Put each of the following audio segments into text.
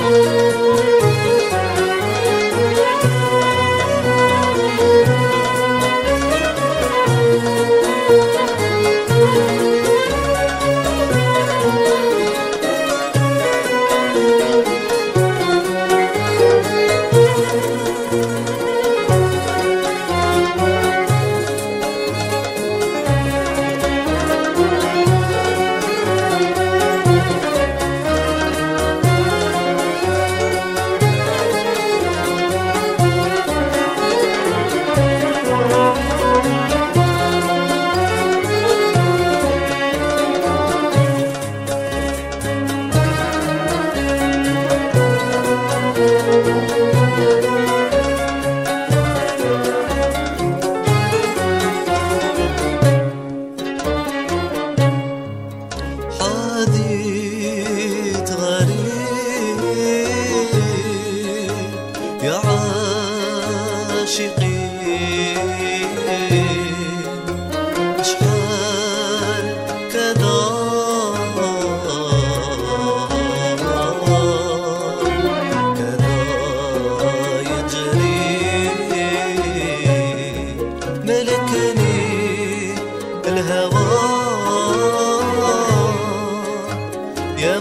Música يا عاشقين اشحال كذا كذا يجري ملكني الهوى يا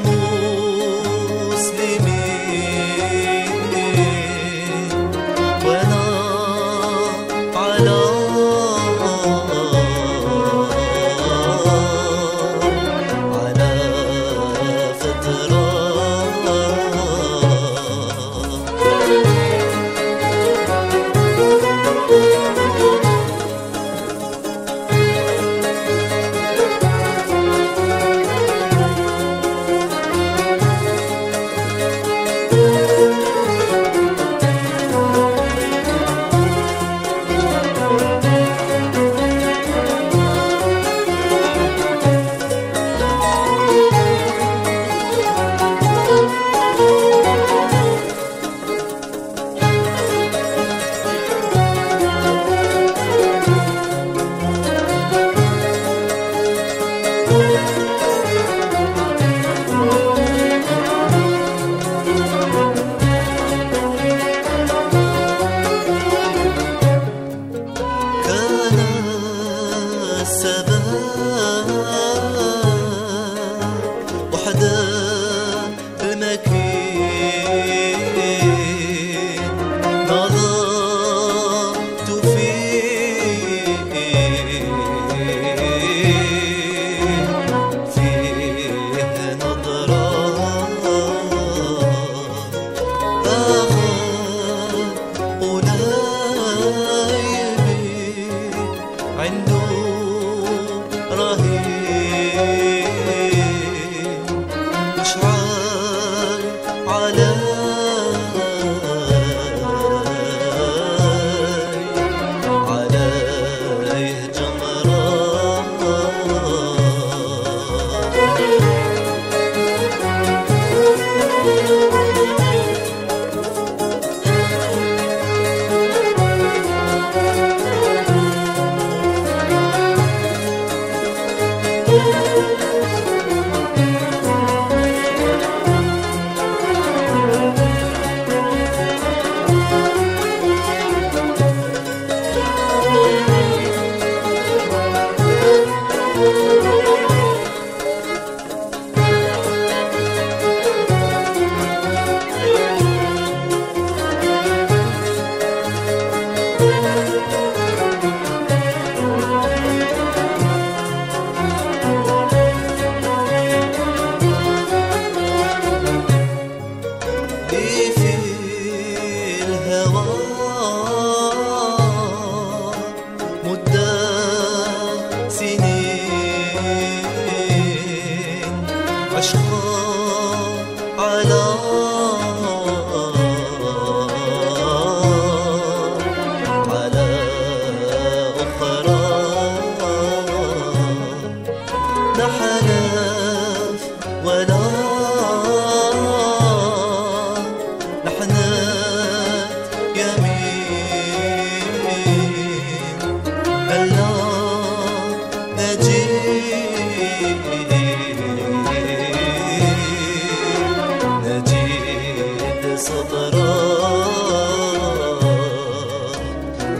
صدران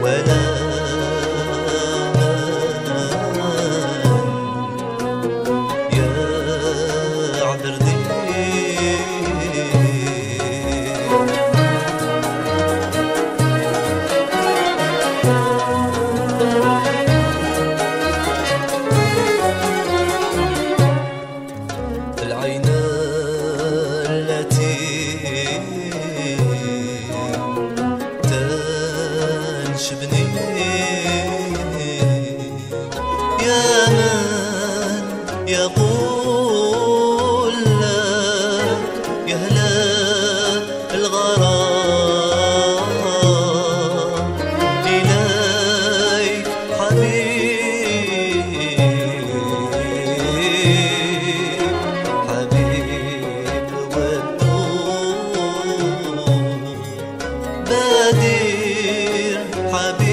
ولا يا يا من يقول لك الغرام حبيب حبيب بادر حبيب.